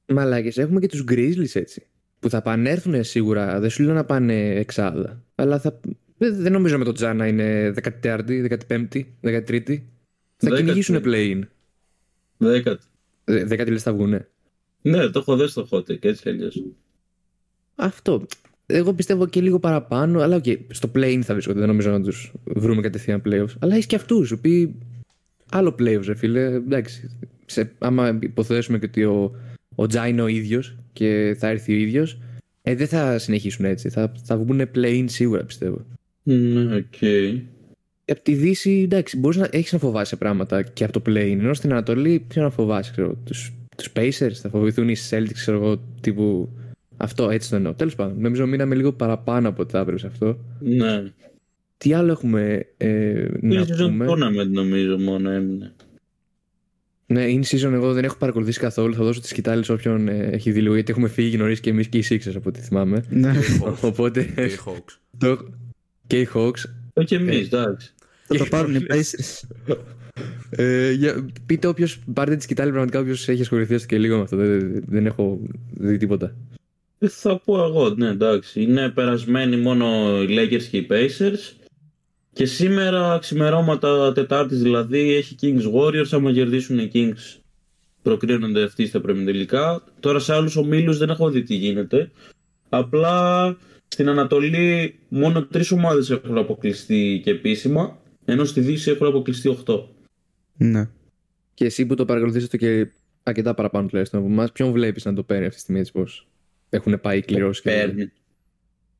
Μαλάκες, έχουμε και τους Grizzlies έτσι. Που θα επανέλθουν σίγουρα. Δεν σου λέω να πάνε εξάδα. Αλλά θα... δεν, δεν νομίζω με τον Τζαν να είναι 14η, 15η, 13η. Θα Δέκατη. κυνηγήσουν play-in. Δέκατη. Ε, Δέκατη λες θα βγουνε. Ναι, το έχω δει στο hot take, έτσι κι αλλιώς. Αυτό. Εγώ πιστεύω και λίγο παραπάνω. Αλλά οκ, στο play-in θα βρίσκονται. Δεν νομίζω να τους βρούμε κατευθείαν playoffs. Αλλά έχει και αυτούς, οι οποίοι. Άλλο playoffs, ρε φίλε. Εντάξει. Σε, άμα υποθέσουμε και ότι ο, ο Ja είναι ο ίδιος και θα έρθει ο ίδιος, ε, δεν θα συνεχίσουν έτσι. Θα, θα βγουν play-in σίγουρα, πιστεύω. Ναι, οκ. Από τη Δύση, εντάξει, μπορείς να έχεις να φοβάσαι πράγματα και από το play-in. Ενώ στην Ανατολή, ποιο να φοβάσαι, ξέρω. Τους τους Pacers, θα φοβηθούν οι Celtics, ξέρω εγώ, τύπου. Αυτό έτσι το εννοώ. Τέλος πάντων, νομίζω μείναμε λίγο παραπάνω από ό,τι θα έπρεπε σε αυτό. Ναι. Τι άλλο έχουμε ε, να Είναι season πούμε; tournament νομίζω μόνο έμεινε. Ναι, in season εγώ δεν έχω παρακολουθήσει καθόλου. Θα δώσω τη σκητάλη σε όποιον ε, έχει δει λίγο, γιατί έχουμε φύγει νωρίς και εμείς και οι Sixers από ό,τι θυμάμαι. Ναι. Και οι Hawks. Οπότε. Και οι Hawks. το... Και οι Hawks. Όχι εμείς, Ε, εντάξει. Θα το πάρουν οι Pacers. Ε, για, πείτε όποιος πάρτε τη σκητάλη, πραγματικά όποιος έχει ασχοληθεί έστω και λίγο με αυτό. Δεν, δεν έχω δει τίποτα. Ε, Θα πω εγώ, ναι, εντάξει. Είναι περασμένοι μόνο οι Lakers και οι Pacers. Και σήμερα, ξημερώματα Τετάρτης δηλαδή, έχει Kings Warriors. Άμα κερδίσουν οι Kings, προκρίνονται αυτοί στα τελικά. Τώρα σε άλλους ομίλους δεν έχω δει τι γίνεται. Απλά στην Ανατολή μόνο τρεις ομάδες έχουν αποκλειστεί και επίσημα. Ενώ στη Δύση έχουν αποκλειστεί 8. Ναι. Και εσύ που το παρακολουθήσατε και αρκετά παραπάνω τουλάχιστον από εμάς, ποιον βλέπεις να το παίρνει αυτή τη στιγμή έτσι πώ έχουν πάει κληρώσεις και. Παίρνει.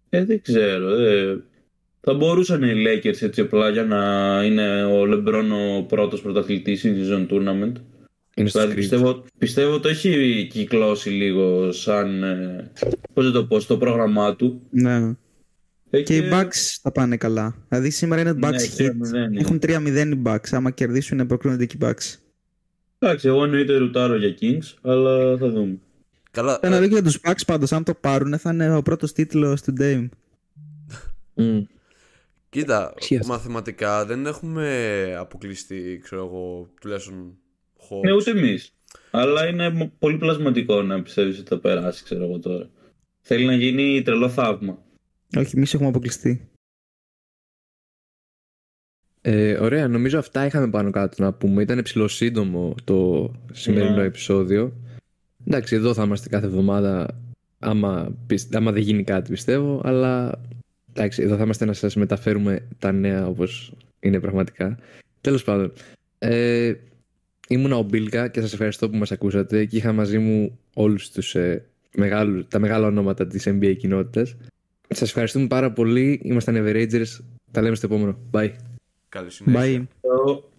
Ε, δεν ξέρω. Ε. Θα μπορούσαν οι Lakers έτσι απλά για να είναι ο LeBron ο πρώτος πρωταθλητής στην season tournament. Είναι στο Δηλαδή script. πιστεύω, πιστεύω το έχει κυκλώσει λίγο σαν, ε, πώς να το πω, στο πρόγραμμά του. ναι. Ε, Και οι Bucks θα πάνε καλά. Δηλαδή σήμερα είναι Ναι, Bucks hit. 3-0. Έχουν 3-0 οι Bucks. Άμα κερδίσουν, προκρίνονται και οι Bucks. Εντάξει, εγώ εννοείται ρουτάρω για Kings, αλλά θα δούμε. Καλά. Ένα ε, λόγο για τους Bucks πάντως, αν το πάρουν, θα είναι ο πρώτος τίτλος του Dame. Μμ. Κοίτα, Ισχύει αυτό. μαθηματικά δεν έχουμε αποκλειστεί, ξέρω εγώ, τουλάχιστον Hawks. Ναι, ούτε εμείς. Αλλά είναι μ- πολύ πλασματικό να πιστεύεις ότι θα περάσει, ξέρω εγώ τώρα. Θέλει να γίνει τρελό θαύμα. Όχι, εμείς έχουμε αποκλειστεί. Ε, ωραία, νομίζω αυτά είχαμε πάνω κάτω να πούμε. Ήταν ψηλοσύντομο το σημερινό Ναι. επεισόδιο. Εντάξει, εδώ θα είμαστε κάθε εβδομάδα άμα, πισ- άμα δεν γίνει κάτι πιστεύω, αλλά εντάξει, εδώ θα είμαστε να σας μεταφέρουμε τα νέα όπως είναι πραγματικά. Τέλος πάντων, ε, ήμουνα ο Μπίλκα και σας ευχαριστώ που μας ακούσατε και είχα μαζί μου όλους τους ε, μεγάλου, τα μεγάλα ονόματα της NBA κοινότητας. Σας ευχαριστούμε πάρα πολύ. Ήμασταν Everagers. Τα λέμε στο επόμενο. Bye. Καλή συνέχεια. Bye. Το-